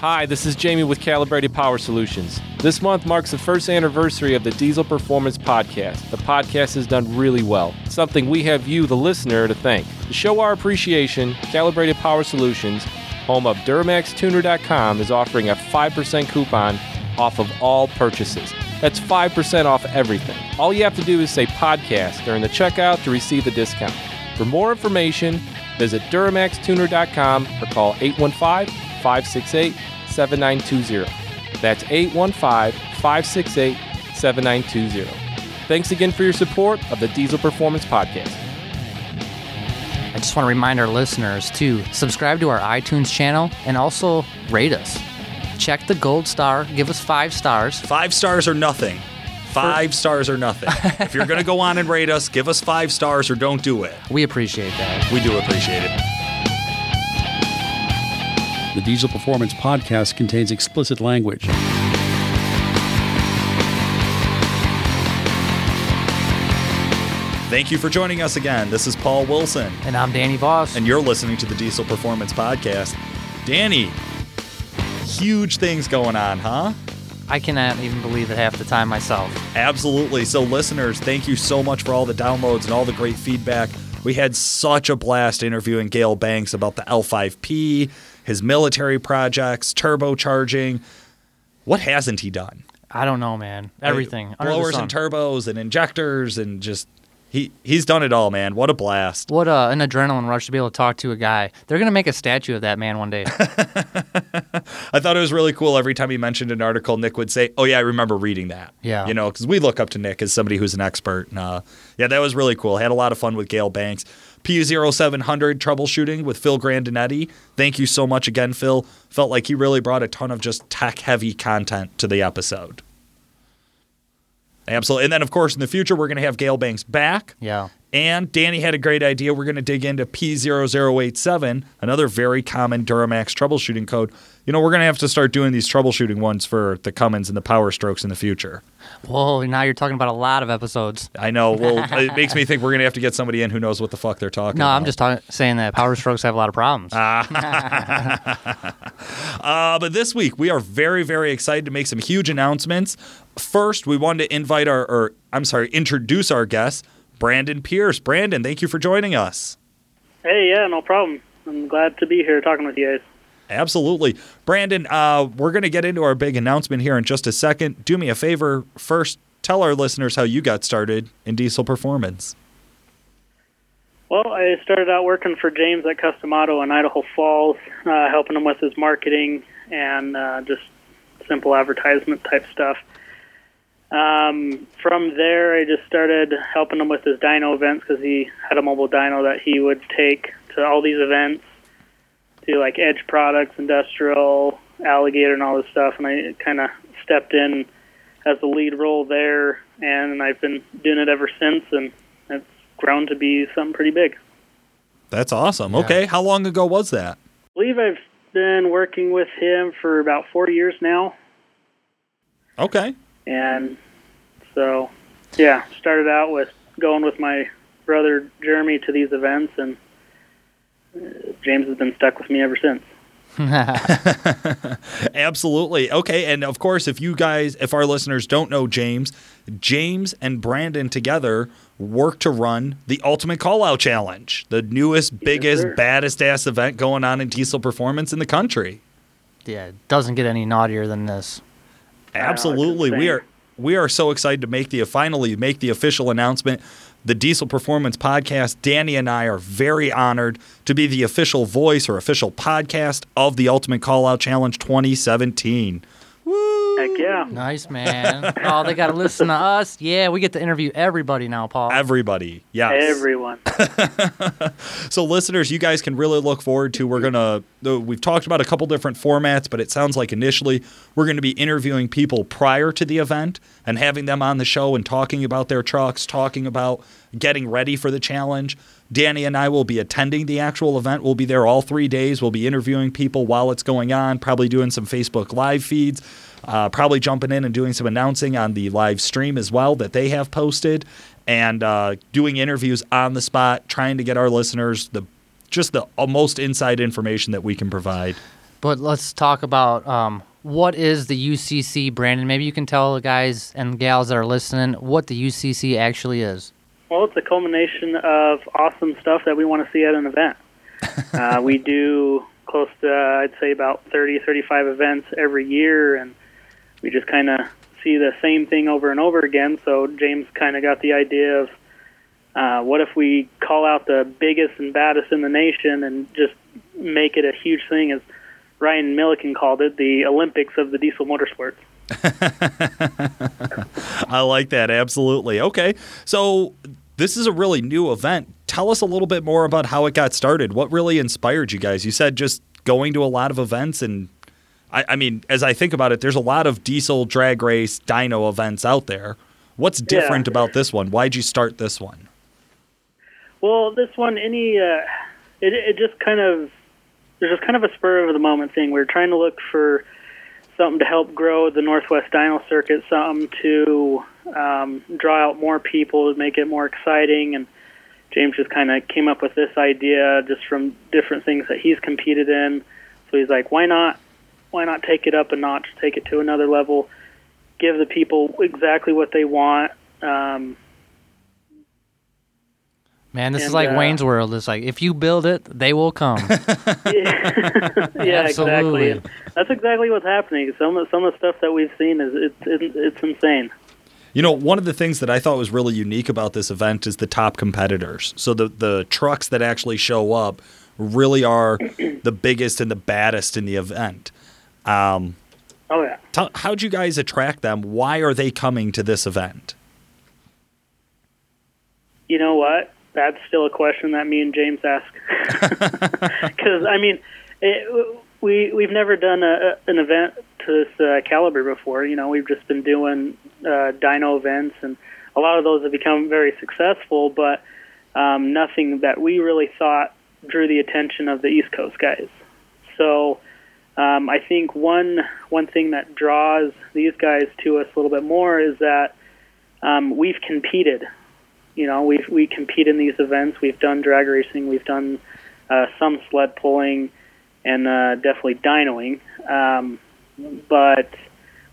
Hi, this is Jamie with Calibrated Power Solutions. This month marks the first anniversary of the Diesel Performance Podcast. The podcast has done really well, something we have you, the listener, to thank. To show our appreciation, Calibrated Power Solutions, home of DuramaxTuner.com, is offering a 5% coupon off of all purchases. That's 5% off everything. All you have to do is say podcast during the checkout to receive the discount. For more information, visit DuramaxTuner.com or call 815 568 7920. That's 815 568 7920. Thanks again for your support of the Diesel Performance Podcast. I just want to remind our listeners to subscribe to our iTunes channel and also rate us. Check the gold star, give us five stars. Five stars or nothing. Five stars or nothing. if you're going to go on and rate us, give us five stars or don't do it. We appreciate that. We do appreciate it. The Diesel Performance Podcast contains explicit language. Thank you for joining us again. This is Paul Wilson, And I'm Danny Voss. and you're listening to the Diesel Performance Podcast. Danny, huge things going on, huh? I cannot even believe it half the time myself. Absolutely. So, listeners, thank you so much for all the downloads and all the great feedback. We had such a blast interviewing Gale Banks about the L5P, his military projects, turbocharging. What hasn't he done? I don't know, man. Everything. Like, blowers and turbos and injectors and just he he's done it all, man. What a blast. What uh, an adrenaline rush to be able to talk to a guy. They're going to make a statue of that man one day. I thought it was really cool every time he mentioned an article Nick would say, "Oh yeah, I remember reading that." Yeah. You know, cuz we look up to Nick as somebody who's an expert. And, uh, yeah, that was really cool. Had a lot of fun with Gale Banks. PU0700 troubleshooting with Phil Grandinetti. Thank you so much again, Phil. Felt like he really brought a ton of just tech heavy content to the episode. Absolutely. And then, of course, in the future, we're going to have Gale Banks back. yeah. And Danny had a great idea. We're going to dig into P0087, another very common Duramax troubleshooting code. You know, we're going to have to start doing these troubleshooting ones for the Cummins and the Power Strokes in the future. Whoa, now you're talking about a lot of episodes. I know. Well, it makes me think we're going to have to get somebody in who knows what the fuck they're talking No, about. I'm just talking, saying that Power Strokes have a lot of problems. Uh, but this week, we are very, very excited to make some huge announcements. First, we wanted to invite our, or I'm sorry, introduce our guest, Brandon Pierce. Brandon, thank you for joining us. Hey, yeah, no problem. I'm glad to be here talking with you guys. Absolutely. Brandon, uh, we're going to get into our big announcement here in just a second. Do me a favor. First, tell our listeners how you got started in diesel performance. Well, I started out working for James at Custom Auto in Idaho Falls, uh, helping him with his marketing and uh, just simple advertisement type stuff. Um, from there, I just started helping him with his dyno events because he had a mobile dyno that he would take to all these events, to like Edge Products, Industrial, Alligator, and all this stuff. And I kind of stepped in as the lead role there, and I've been doing it ever since, and it's grown to be something pretty big. That's awesome. Okay. How long ago was that? I believe I've been working with him for about four years now, Okay. and so yeah, started out with going with my brother Jeremy to these events, and Uh, James has been stuck with me ever since. Absolutely. Okay. And of course, if you guys, if our listeners don't know James, James and Brandon together work to run the Ultimate Call Out Challenge, the newest, biggest, sir. baddest ass event going on in diesel performance in the country. yeah, it doesn't get any naughtier than this. Absolutely. We are we are so excited to make the finally make the official announcement. The Diesel Performance Podcast, Danny and I are very honored to be the official voice or official podcast of the Ultimate Call Out Challenge 2017. Woo! Heck yeah! Nice, man. oh, they got to listen to us. Yeah, we get to interview everybody now, Paul. Everybody. Yes. Everyone. So, listeners, you guys can really look forward to. We're gonna. uh, We've talked about a couple different formats, but it sounds like initially we're going to be interviewing people prior to the event and having them on the show and talking about their trucks, talking about getting ready for the challenge. Danny and I will be attending the actual event. We'll be there all three days. We'll be interviewing people while it's going on, probably doing some Facebook live feeds, uh, probably jumping in and doing some announcing on the live stream as well that they have posted, and uh, doing interviews on the spot, trying to get our listeners the just the uh, most inside information that we can provide. But let's talk about um, what is the UCC, Brandon. Maybe you can tell the guys and gals that are listening what the UCC actually is. Well, it's a culmination of awesome stuff that we want to see at an event. uh, we do close to, uh, I'd say, about 30, 35 events every year, and we just kind of see the same thing over and over again. So James kind of got the idea of uh, what if we call out the biggest and baddest in the nation and just make it a huge thing, as Ryan Milliken called it, the Olympics of the diesel motorsports. I like that absolutely. Okay, so this is a really new event. Tell us a little bit more about how it got started. What really inspired you guys? You said just going to a lot of events and I, I mean, as I think about it, there's a lot of diesel drag race dyno events out there. What's different Yeah. about this one? Why'd you start this one? Well, this one, any, uh, it, it just kind of, there's just kind of a spur of the moment thing. We're trying to look for something to help grow the Northwest Dyno Circuit, something to um, draw out more people, make it more exciting. And James just kind of came up with this idea just from different things that he's competed in. So he's like, why not, why not take it up a notch, take it to another level, give the people exactly what they want. Um, Man, this is like uh, Wayne's World. It's like if you build it, they will come. yeah, Absolutely. exactly. That's exactly what's happening. Some of some of the stuff that we've seen is it's it's, it's insane. You know, one of the things that I thought was really unique about this event is the top competitors. So the the trucks that actually show up really are the biggest and the baddest in the event. Um, Oh yeah. tell, how'd you guys attract them? Why are they coming to this event? You know what? That's still a question that me and James ask. Because I mean, it, we we've never done a, an event to this uh, caliber before. You know, we've just been doing uh, dyno events, and a lot of those have become very successful, but um, nothing that we really thought drew the attention of the East Coast guys. So. Um, I think one one thing that draws these guys to us a little bit more is that um, we've competed. You know, we we compete in these events. We've done drag racing. We've done uh, some sled pulling, and uh, definitely dynoing. Um, but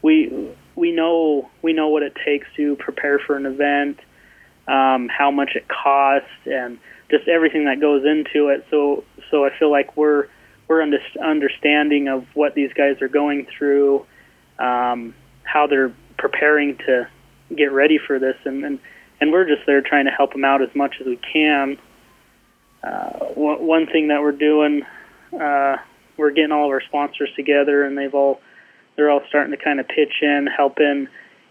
we we know we know what it takes to prepare for an event, um, how much it costs, and just everything that goes into it. So so I feel like we're we're under, understanding of what these guys are going through, um, how they're preparing to get ready for this, and, and and we're just there trying to help them out as much as we can. Uh, one, one thing that we're doing, uh, we're getting all of our sponsors together, and they've all they're all starting to kind of pitch in, helping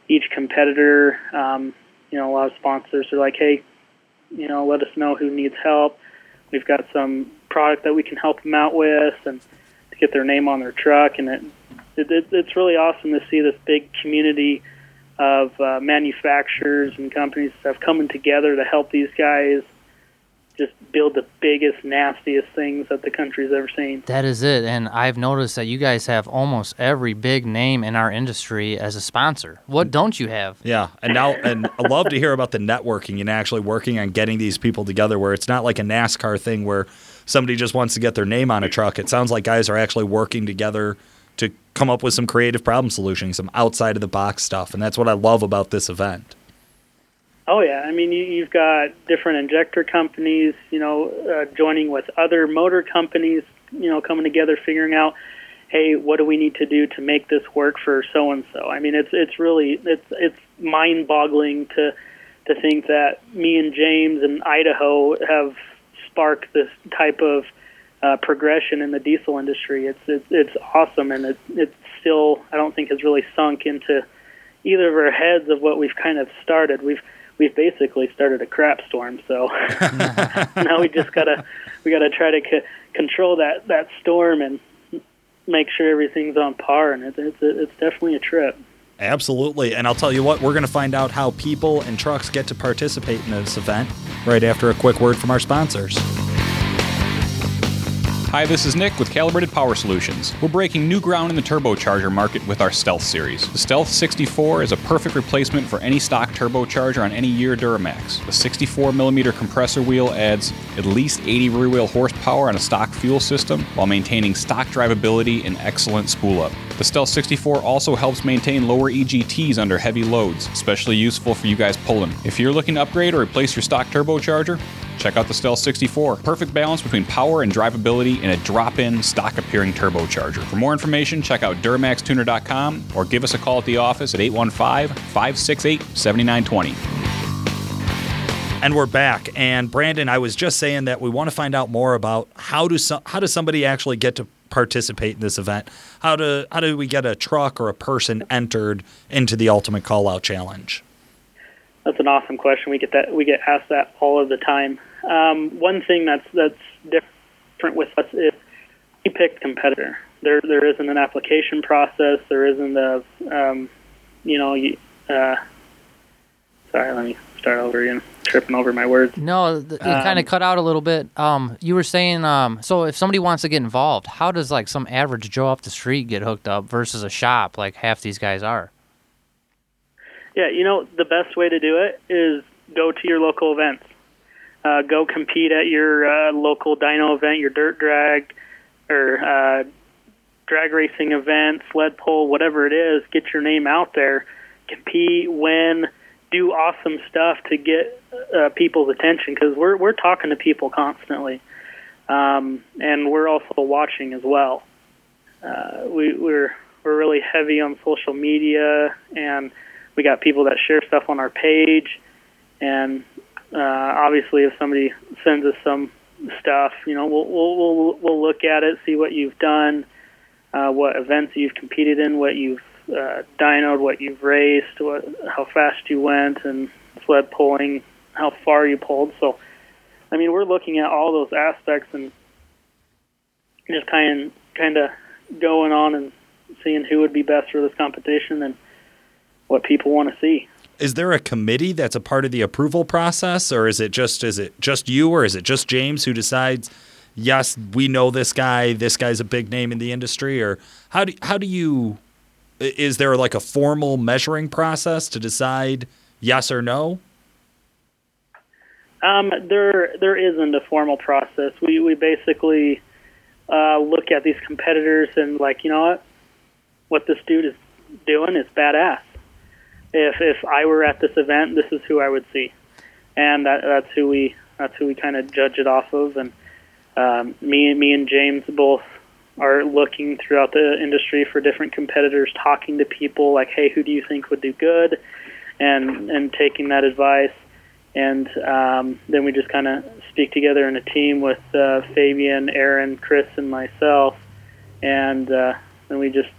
each competitor. Um, you know, a lot of sponsors are like, hey, you know, let us know who needs help. We've got some product that we can help them out with, and to get their name on their truck. And it, it, it it's really awesome to see this big community of uh, manufacturers and companies and stuff coming together to help these guys just build the biggest, nastiest things that the country's ever seen. that is it. And I've noticed that you guys have almost every big name in our industry as a sponsor. What don't you have? Yeah, and now and I love to hear about the networking and actually working on getting these people together. Where it's not like a NASCAR thing where somebody just wants to get their name on a truck. It sounds like guys are actually working together to come up with some creative problem solutions, some outside of the box stuff, and that's what I love about this event. Oh yeah, I mean you, you've got different injector companies, you know, uh, joining with other motor companies, you know, coming together, figuring out, hey, what do we need to do to make this work for so and so? I mean, it's it's really it's it's mind-boggling to to think that me and James and Idaho have sparked this type of uh, progression in the diesel industry. It's it's, it's awesome, and it it's still I don't think has really sunk into either of our heads of what we've kind of started. We've we've basically started a crap storm. So now we just gotta we gotta try to c- control that that storm and make sure everything's on par. And it, it's it's definitely a trip. Absolutely. And I'll tell you what, we're going to find out how people and trucks get to participate in this event right after a quick word from our sponsors. Hi, this is Nick with Calibrated Power Solutions. We're breaking new ground in the turbocharger market with our Stealth series. The Stealth 64 is a perfect replacement for any stock turbocharger on any year Duramax. The 64mm compressor wheel adds at least 80 rear wheel horsepower on a stock fuel system while maintaining stock drivability and excellent spool up. The Stealth 64 also helps maintain lower EGTs under heavy loads, especially useful for you guys pulling. If you're looking to upgrade or replace your stock turbocharger, Check out the Stealth 64. Perfect balance between power and drivability in a drop in, stock appearing turbocharger. For more information, check out DuramaxTuner.com or give us a call at the office at 815 568 7920. And we're back. And Brandon, I was just saying that we want to find out more about how do how does somebody actually get to participate in this event? How do how do we get a truck or a person entered into the Ultimate Call Out Challenge? That's an awesome question. We get that we get asked that all of the time. Um, one thing that's that's different with us is we pick competitor. There there isn't an application process. There isn't a um, you know. Uh, sorry, let me start over again. Tripping over my words. No, th- it kind of Um, cut out a little bit. Um, you were saying, um, so if somebody wants to get involved, how does like some average Joe off the street get hooked up versus a shop like half these guys are? Yeah, you know the best way to do it is go to your local events. Uh, go compete at your uh, local dyno event, your dirt drag, or uh, drag racing event, sled pull, whatever it is. Get your name out there, compete, win, do awesome stuff to get uh, people's attention because we're we're talking to people constantly, um, and we're also watching as well. Uh, we, we're we're really heavy on social media and we got people that share stuff on our page and uh, obviously if somebody sends us some stuff you know we'll we'll we'll, we'll look at it see what you've done uh, what events you've competed in what you've uh, dynoed what you've raced what how fast you went and sled pulling how far you pulled. So I mean we're looking at all those aspects and just kind kind of going on and seeing who would be best for this competition and what people want to see. Is there a committee that's a part of the approval process, or is it just is it just you, or is it just James who decides? Yes, we know this guy. This guy's a big name in the industry, or how do how do you? Is there like a formal measuring process to decide yes or no? Um, there there isn't a formal process. We we basically uh, look at these competitors and like you know what, what this dude is doing is badass. If if I were at this event, this is who I would see, and that, that's who we that's who we kind of judge it off of. And um, me me and James both are looking throughout the industry for different competitors, talking to people like, hey, who do you think would do good, and and taking that advice and um, then we just kind of speak together in a team with uh, Fabian, Aaron, Chris, and myself, and uh, then we just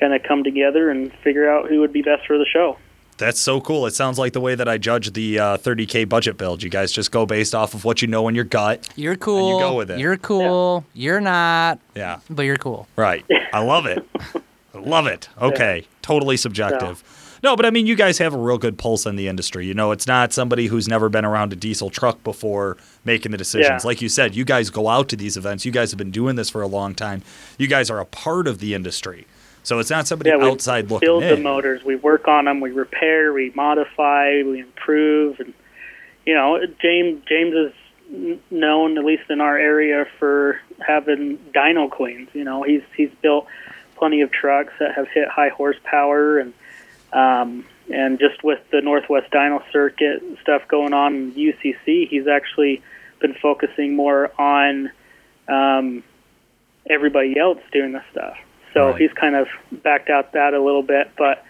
kind of come together and figure out who would be best for the show. That's so cool. It sounds like the way that I judge the uh, 30k budget build. You guys just go based off of what you know in your gut. You're cool. You go with it. You're cool. You're not, Yeah, but you're cool. right. I love it. I love it. Okay, totally subjective. No, but I mean, you guys have a real good pulse on the industry. You know, it's not somebody who's never been around a diesel truck before making the decisions. Yeah. Like you said, you guys go out to these events. You guys have been doing this for a long time. You guys are a part of the industry. So it's not somebody yeah, outside looking We build the motors, we work on them, we repair, we modify, we improve, and you know, James James is known at least in our area for having dyno queens. You know, he's he's built plenty of trucks that have hit high horsepower and um, and just with the Northwest Dyno Circuit stuff going on in UCC, he's actually been focusing more on um, everybody else doing this stuff. So Right. he's kind of backed out that a little bit, but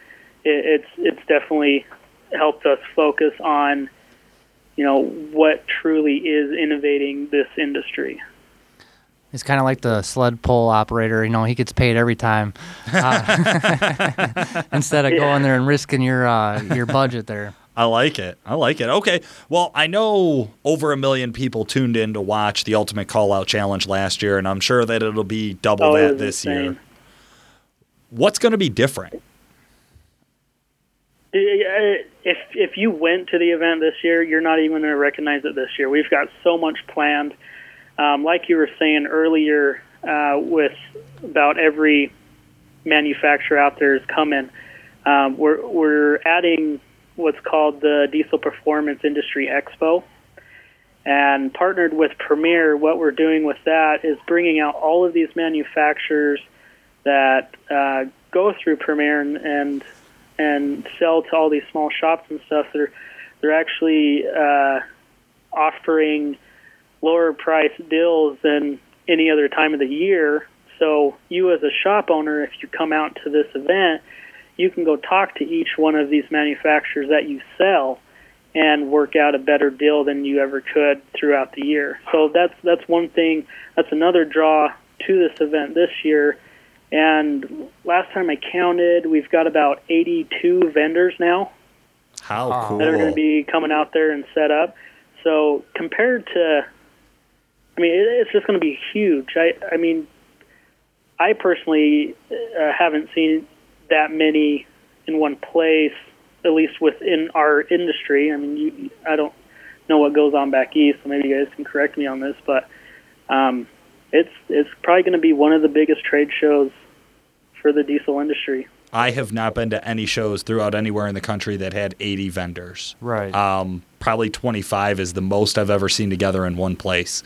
it, it's it's definitely helped us focus on you know what truly is innovating this industry. It's kind of like the sled pull operator. You know, he gets paid every time uh, instead of going there and risking your uh, your budget there. I like it. I like it. Okay. Well, I know over a million people tuned in to watch the Ultimate Call Out Challenge last year, and I'm sure that it'll be double Oh, that was this insane. year. What's going to be different? If if you went to the event this year, you're not even going to recognize it this year. We've got so much planned. um, like you were saying earlier, uh, with about every manufacturer out there is coming, um, we're we're adding what's called the Diesel Performance Industry Expo, and partnered with Premier. What we're doing with that is bringing out all of these manufacturers that uh, go through Premier and, and and sell to all these small shops and stuff. They're they're actually uh, offering lower price deals than any other time of the year. So you as a shop owner, if you come out to this event, you can go talk to each one of these manufacturers that you sell and work out a better deal than you ever could throughout the year. So that's that's one thing. That's another draw to this event this year. And last time I counted, we've got about 82 vendors now How cool. that are going to be coming out there and set up. So compared to, I mean, it's just going to be huge. I, I mean, I personally uh, haven't seen that many in one place, at least within our industry. I mean, you, I don't know what goes on back east, so maybe you guys can correct me on this, but um, it's it's probably going to be one of the biggest trade shows for the diesel industry. I have not been to any shows throughout anywhere in the country that had 80 vendors. Right. Um, probably 25 is the most I've ever seen together in one place.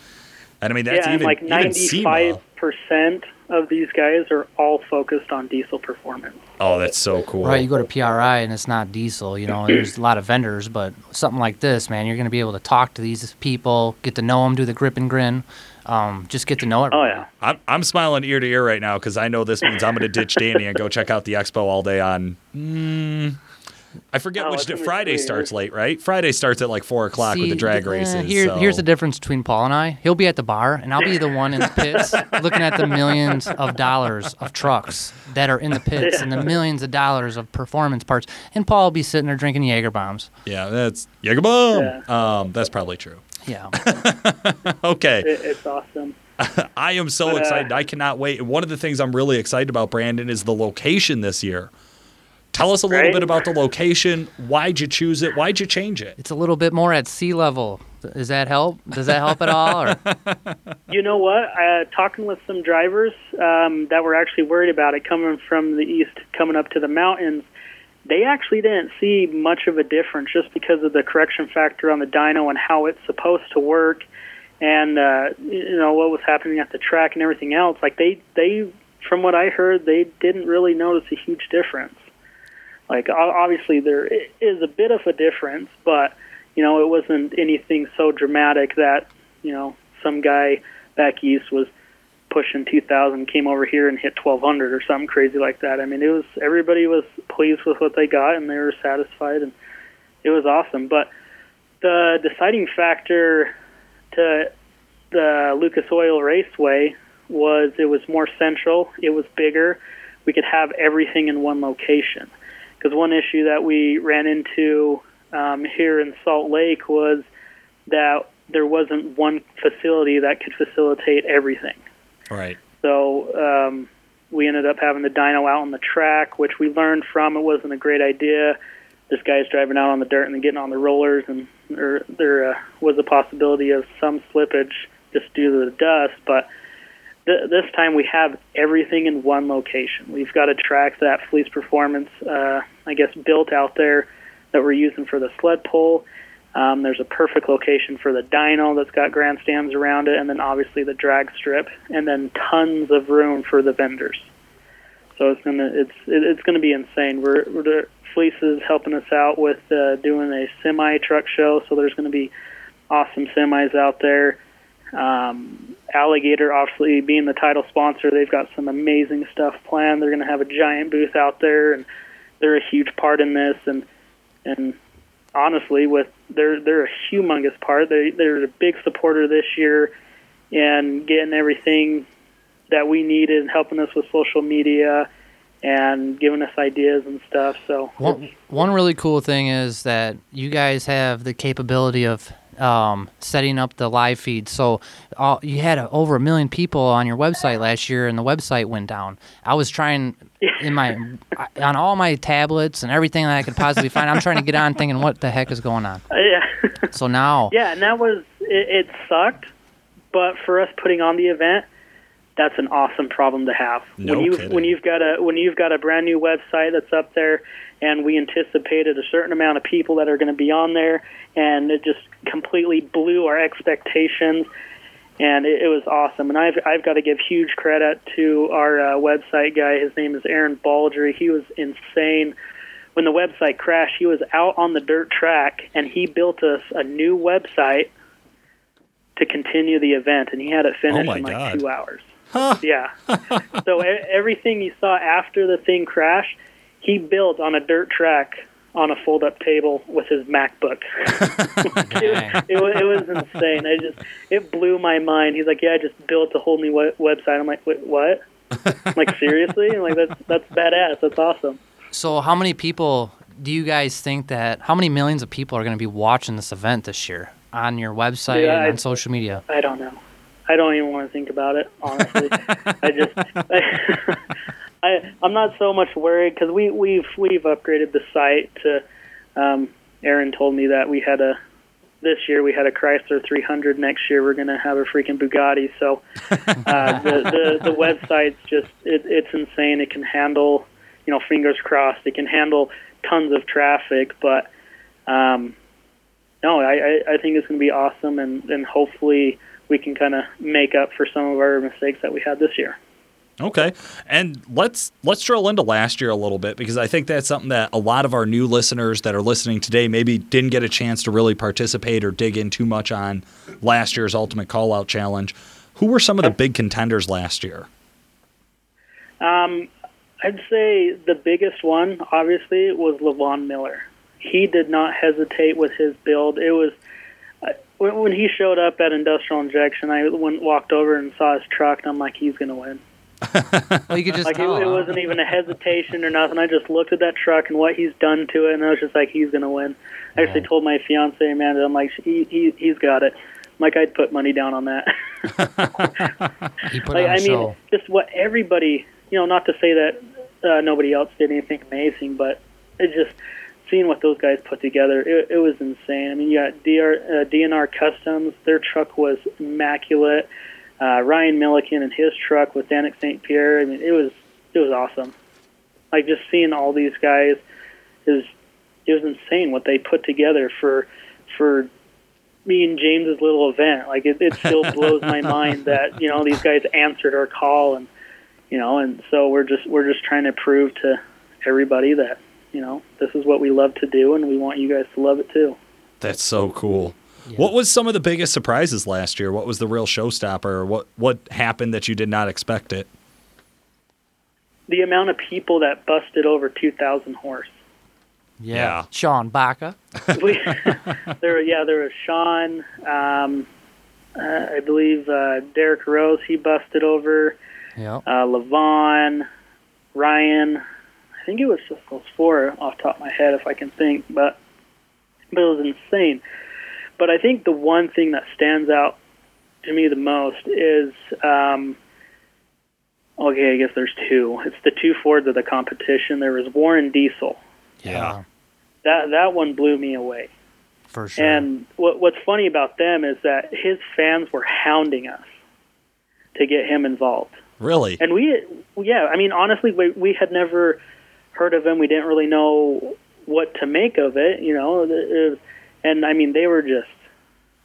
And I mean, that's yeah, even, like ninety-five percent of these guys are all focused on diesel performance. Oh, that's so cool. Right, you go to PRI and it's not diesel. You know, there's a lot of vendors, but something like this, man, you're going to be able to talk to these people, get to know them, do the grip and grin, um, just get to know her. Oh yeah, I'm, I'm smiling ear to ear right now because I know this means I'm going to ditch Danny and go check out the expo all day on. Mm, I forget Oh, which day. Friday starts late, right? Friday starts at like four o'clock with the drag eh, races. here- so- Here's the difference between Paul and I. He'll be at the bar, and I'll be the one in the pits looking at the millions of dollars of trucks that are in the pits and the millions of dollars of performance parts. And Paul will be sitting there drinking Jaeger bombs. Yeah, that's Jaeger bomb. Um, that's probably true. Yeah. Okay. it, it's awesome. I am so But, uh, excited. I cannot wait. One of the things I'm really excited about, Brandon, is the location this year. Tell us a little Right. bit about the location. Why'd you choose it? Why'd you change it? It's a little bit more at sea level. Does that help? Does that help at all? Or? You know what? Uh, talking with some drivers um, that were actually worried about it coming from the east, coming up to the mountains, they actually didn't see much of a difference just because of the correction factor on the dyno and how it's supposed to work, and uh, you know what was happening at the track and everything else. Like they, they, from what I heard, they didn't really notice a huge difference. Like obviously there is a bit of a difference, but you know it wasn't anything so dramatic that you know some guy back east was pushing 2000 came over here and hit 1200 or something crazy like that. I mean, it was everybody was pleased with what they got and they were satisfied and it was awesome. But the deciding factor to the Lucas Oil Raceway was it was more central, it was bigger. We could have everything in one location. Because one issue that we ran into um, here in Salt Lake was that there wasn't one facility that could facilitate everything. Right. So um, we ended up having the dyno out on the track, which we learned from it wasn't a great idea. This guy's driving out on the dirt and then getting on the rollers, and there, there uh, was a possibility of some slippage just due to the dust. But th- this time we have everything in one location. We've got a track that Fleece Performance, uh, I guess, built out there that we're using for the sled pull. Um, there's a perfect location for the dyno that's got grandstands around it, and then obviously the drag strip, and then tons of room for the vendors. So it's gonna it's it, it's gonna be insane. We're, we're Fleece is helping us out with uh, doing a semi truck show, so there's gonna be awesome semis out there. Um, Alligator, obviously being the title sponsor, they've got some amazing stuff planned. They're gonna have a giant booth out there, and they're a huge part in this. And and honestly, with they're they're a humongous part. They they're a big supporter this year, and getting everything that we needed, and helping us with social media, and giving us ideas and stuff. So One, one really cool thing is that you guys have the capability of um, setting up the live feed. So all, you had a, over a million people on your website last year, and the website went down. I was trying in my on all my tablets and everything that I could possibly find. I'm trying to get on, thinking, what the heck is going on? yeah. So now, Yeah, and that was it, it sucked, but for us putting on the event, that's an awesome problem to have. No when you kidding. when you've got a when you've got a brand new website that's up there, and we anticipated a certain amount of people that are going to be on there, and it just completely blew our expectations, and it, it was awesome. And I've I've got to give huge credit to our uh, website guy. His name is Aaron Baldry. He was insane. When the website crashed, he was out on the dirt track, and he built us a new website to continue the event, and he had it finished Oh in like God. two hours. Yeah. so e- everything you saw after the thing crashed, he built on a dirt track on a fold-up table with his MacBook. Dang. it, it was insane. I just it blew my mind. He's like, "Yeah, I just built a whole new we- website." I'm like, "Wait, what?" I'm like, "Seriously?" I'm like, "That's that's badass. That's awesome." So, how many people do you guys think that? How many millions of people are going to be watching this event this year on your website Yeah, and I- on social media? I don't know. I don't even want to think about it. Honestly, I just I I'm not so much worried because we we've we've upgraded the site to. Um, Aaron told me that we had a this year we had a Chrysler 300. Next year we're going to have a freaking Bugatti. So uh, the, the the website's just it, it's insane. It can handle you know fingers crossed. It can handle tons of traffic, but um, no, I, I, I think it's going to be awesome, and, and hopefully we can kind of make up for some of our mistakes that we had this year. Okay, and let's let's drill into last year a little bit because I think that's something that a lot of our new listeners that are listening today maybe didn't get a chance to really participate or dig in too much on last year's Ultimate Call Out Challenge. Who were some of the big contenders last year? Um, I'd say the biggest one, obviously, was Levon Miller. He did not hesitate with his build. It was uh, when, when he showed up at Industrial Injection. I went walked over and saw his truck, and I'm like, he's going to win. Well, you could just Like it, tell. it huh? wasn't even a hesitation or nothing. I just looked at that truck and what he's done to it, and I was just like, he's going to win. I actually Yeah. told my fiance Amanda, I'm like, he, he he's got it. I'm like I'd put money down on that. He put like, on I mean, show. just what everybody, you know, not to say that uh, nobody else did anything amazing, but it just seeing what those guys put together, it, it was insane. I mean, you got DR, uh, DNR Customs, their truck was immaculate. Uh, Ryan Milliken and his truck with Danik St. Pierre, I mean, it was it was awesome. Like just seeing all these guys is it was insane what they put together for for me and James's little event. Like it, it still blows my mind that you know these guys answered our call, and you know, and so we're just we're just trying to prove to everybody that you know this is what we love to do, and we want you guys to love it too. That's so cool. What was some of the biggest surprises last year? What was the real showstopper? What what happened that you did not expect it? The amount of people that busted over 2,000 horse. Yeah. yeah. Sean Baca. we, there, yeah, there was Sean. Um, uh, I believe uh, Derek Rose. He busted over. Yep. uh, Levon, Ryan. I think it was just those four off the top of my head, if I can think. But but it was insane. But I think the one thing that stands out to me the most is um, okay. I guess there's two. It's the two Fords of the competition. There was Warren Diesel. Yeah. That that one blew me away. For sure. And what, what's funny about them is that his fans were hounding us to get him involved. Really? And we, yeah, I mean, honestly, we, we had never heard of him. We didn't really know what to make of it, you know. It was- And I mean, they were just,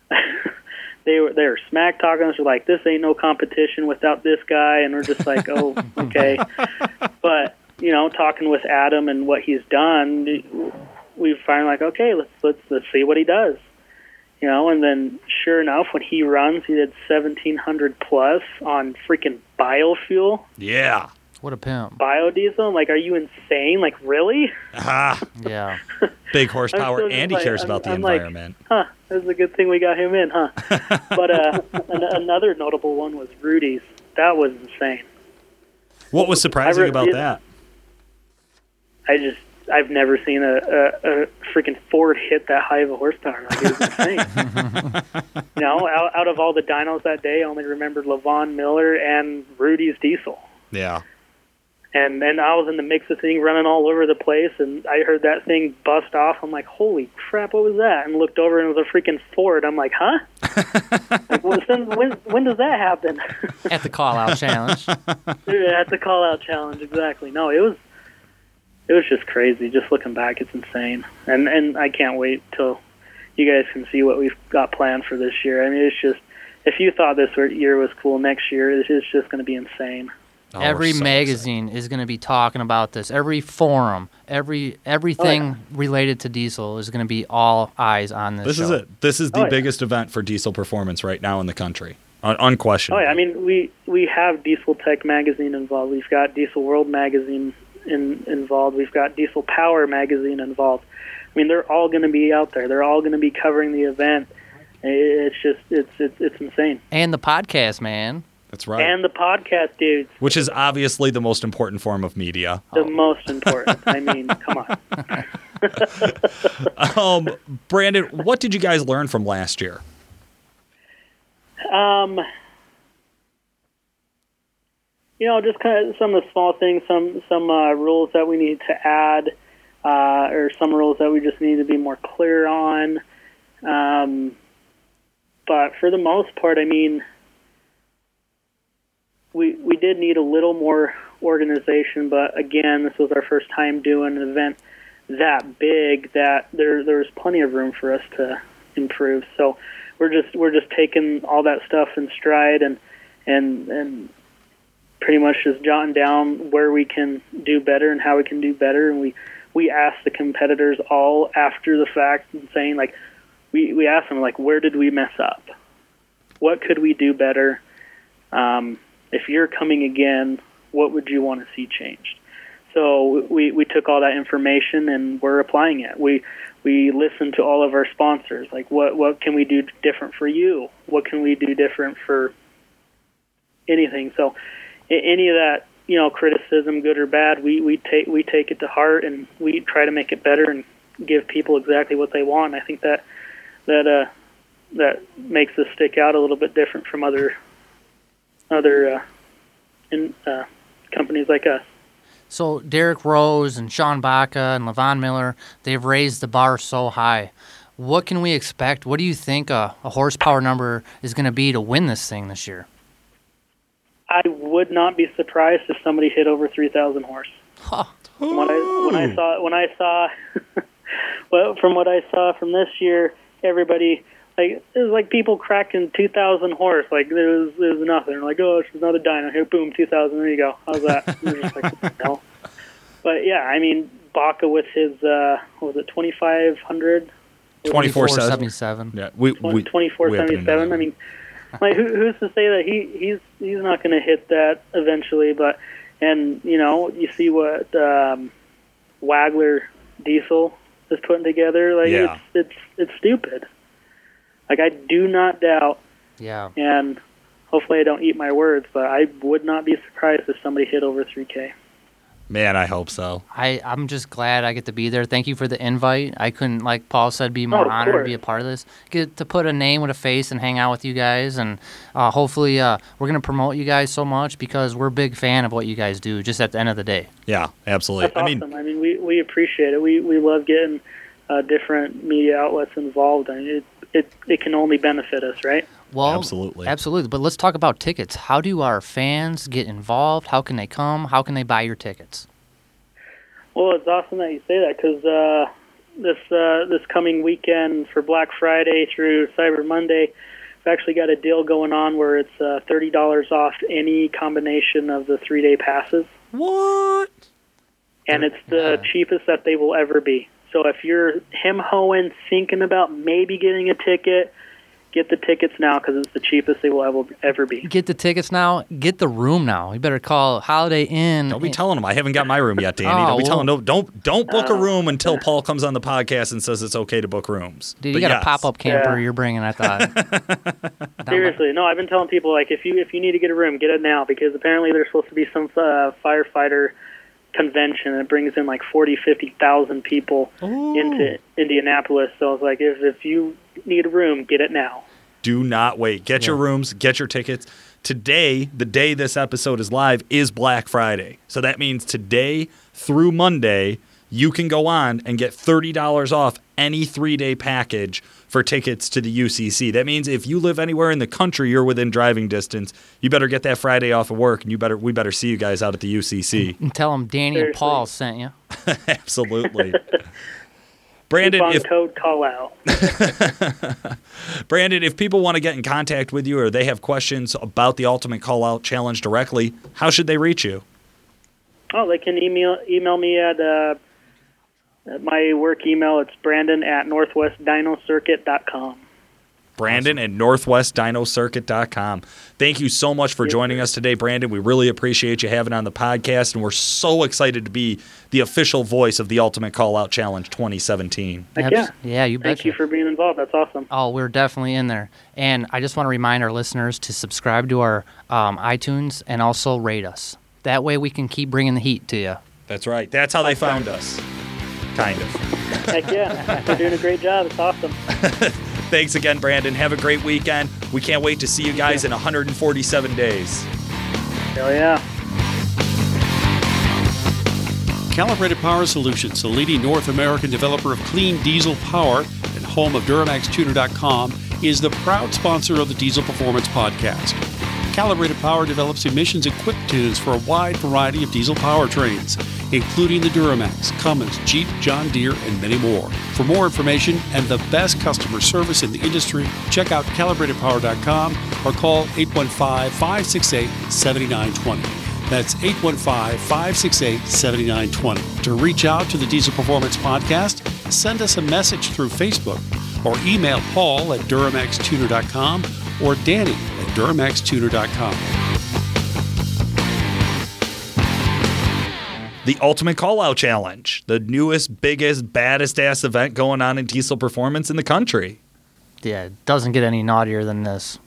they were they were smack talking us. We're like, this ain't no competition without this guy, and we're just like, oh, okay. But you know, talking with Adam and what he's done, we finally like, okay, let's let's let's see what he does. You know, and then sure enough, when he runs, he did 1700 plus on freaking biofuel, Yeah. What a pimp. biodiesel. I'm like, are you insane? Like, really? Ah, Yeah. big I'm horsepower. still just Andy like- cares I'm- about the I'm like, environment. Huh? That's a good thing we got him in, huh? but uh, an- another notable one was Rudy's. That was insane. what was surprising re- about it- that? I just I've never seen a, a, a freaking Ford hit that high of a horsepower. Like it was insane. you know, out, out of all the dynos that day, I only remembered Levon Miller and Rudy's diesel. Yeah. And and I was in the mix of thing running all over the place, and I heard that thing bust off. I'm like, holy crap, what was that? And looked over, and it was a freaking Ford. I'm like, huh? like, well, when, when when does that happen? At the call out challenge. At the call out challenge, exactly. No, it was it was just crazy. Just looking back, it's insane, and and I can't wait till you guys can see what we've got planned for this year. I mean, it's just if you thought this year was cool, next year it's just going to be insane. Oh, every so magazine is going to be talking about this. Every forum, every everything Oh, related to diesel is going to be all eyes on this. This is it. This is oh, the Oh, yeah. biggest event for diesel performance right now in the country. Un- unquestionably. Oh yeah, I mean we we have Diesel Tech magazine involved. We've got Diesel World magazine in, involved. We've got Diesel Power magazine involved. I mean they're all going to be out there. They're all going to be covering the event. It's just it's it's, it's insane. and the podcast, man. That's right. And the podcast dudes, Which is obviously the most important form of media. the most important. I mean, come on. Um, Brandon, what did you guys learn from last year? Um, you know, just kind of some of the small things, some some uh, rules that we need to add, uh, or some rules that we just need to be more clear on. Um, but for the most part, I mean, we we did need a little more organization. But again, this was our first time doing an event that big that there there was plenty of room for us to improve. So we're just we're just taking all that stuff in stride and and and pretty much just jotting down where we can do better and how we can do better and we we ask the competitors all after the fact and saying like we we ask them like where did we mess up what could we do better um, if you're coming again what would you want to see changed? So we we took all that information and we're applying it. We we listen to all of our sponsors. Like what what can we do different for you? What can we do different for anything? So any of that you know criticism good or bad we we take we take it to heart and we try to make it better and give people exactly what they want. I think that that uh that makes us stick out a little bit different from other other uh in uh companies like us So Derek Rose and Sean Baca and Levon Miller, they've raised the bar so high. What can we expect? What do you think a, a horsepower number is going to be to win this thing this year? I would not be surprised if somebody hit over 3,000 horse. Huh. From what I when I saw when I saw well from what I saw from this year, everybody like it was like people cracking 2,000 horse. Like there was there was nothing. Like oh, it's another dyno here. Boom, 2,000. There you go. How's that? You're just like, no. But yeah, I mean Baca with his uh, what was it 2,500 24 7. 77. Yeah, we, we, twenty four we happen to seventy know seven. that. I mean, like who, who's to say that he he's he's not going to hit that eventually? But and you know you see what um, Wagler Diesel is putting together. Like Yeah. it's it's it's stupid. Like I do not doubt, Yeah. and hopefully I don't eat my words, but I would not be surprised if somebody hit over three K. Man, I hope so. I, I'm just glad I get to be there. Thank you for the invite. I couldn't, like Paul said, be more of honored to be a part of this. Get to put a name with a face and hang out with you guys. And uh, hopefully, uh, we're going to promote you guys so much because we're a big fan of what you guys do, just at the end of the day. Yeah, absolutely. That's I mean. I mean, we we appreciate it. We we love getting uh, different media outlets involved. I mean, it it it can only benefit us, right? Well, Absolutely. Absolutely. But let's talk about tickets. How do our fans get involved? How can they come? How can they buy your tickets? Well, it's awesome that you say that because uh, this uh, this coming weekend for Black Friday through Cyber Monday, we've actually got a deal going on where it's uh, thirty dollars off any combination of the three day passes, what? and it's the Yeah. cheapest that they will ever be. So if you're him hoeing, thinking about maybe getting a ticket, get the tickets now because it's the cheapest they will ever ever be. Get the tickets now. Get the room now. You better call Holiday Inn. Don't be telling them I haven't got my room yet, Danny. Oh, don't be well- telling them. Don't don't book a Oh. room until Paul comes on the podcast and says it's okay to book rooms. Dude, But you got yes. a pop up camper Yeah. you're bringing, I thought. Seriously, no. I've been telling people like if you if you need to get a room, get it now because apparently there's supposed to be some uh, firefighter convention it brings in like forty, fifty thousand people into Indianapolis. So I was like, if if you need a room, get it now. Do not wait. Get your rooms. Get your tickets. today, the day this episode is live, is Black Friday. So that means today through Monday, you can go on and get $30 off any three day package for tickets to the UCC. That means if you live anywhere in the country, you're within driving distance. You better get that Friday off of work, and you better we better see you guys out at the UCC. And tell them Danny and Paul sent you. Absolutely. Brandon, if code call out. Brandon, if people want to get in contact with you or they have questions about the Ultimate Call Out Challenge directly, how should they reach you? Oh, they can email email me at, uh, at my work email. It's Brandon at northwestdynocircuit.com. Brandon at northwestdynocircuit.com. Thank you so much for joining us today, Brandon. We really appreciate you having on the podcast, and we're so excited to be the official voice of the Ultimate Call Out Challenge 2017. Heck Abs- yeah. Yeah, you Thank you for being involved. That's awesome. Oh, we're definitely in there. And I just want to remind our listeners to subscribe to our um, iTunes and also rate us. That way we can keep bringing the heat to you. That's right. That's how they found us. Kind of. Heck yeah. You're doing a great job. It's awesome. Thanks again, Brandon. Have a great weekend. We can't wait to see you guys in 147 days. Hell yeah. Calibrated Power Solutions, the leading North American developer of clean diesel power and home of DuramaxTuner.com, is the proud sponsor of the Diesel Performance Podcast. Calibrated Power develops emissions equipped tunes for a wide variety of diesel powertrains, including the Duramax, Cummins, Jeep, John Deere, and many more. For more information and the best customer service in the industry, check out calibratedpower.com or call 815 568 7920. That's 815 568 7920. To reach out to the Diesel Performance Podcast, send us a message through Facebook or email Paul at DuramaxTuner.com or Danny at DuramaxTuner.com. The Ultimate Call Out Challenge, the newest, biggest, baddest ass event going on in diesel performance in the country. Yeah, it doesn't get any naughtier than this.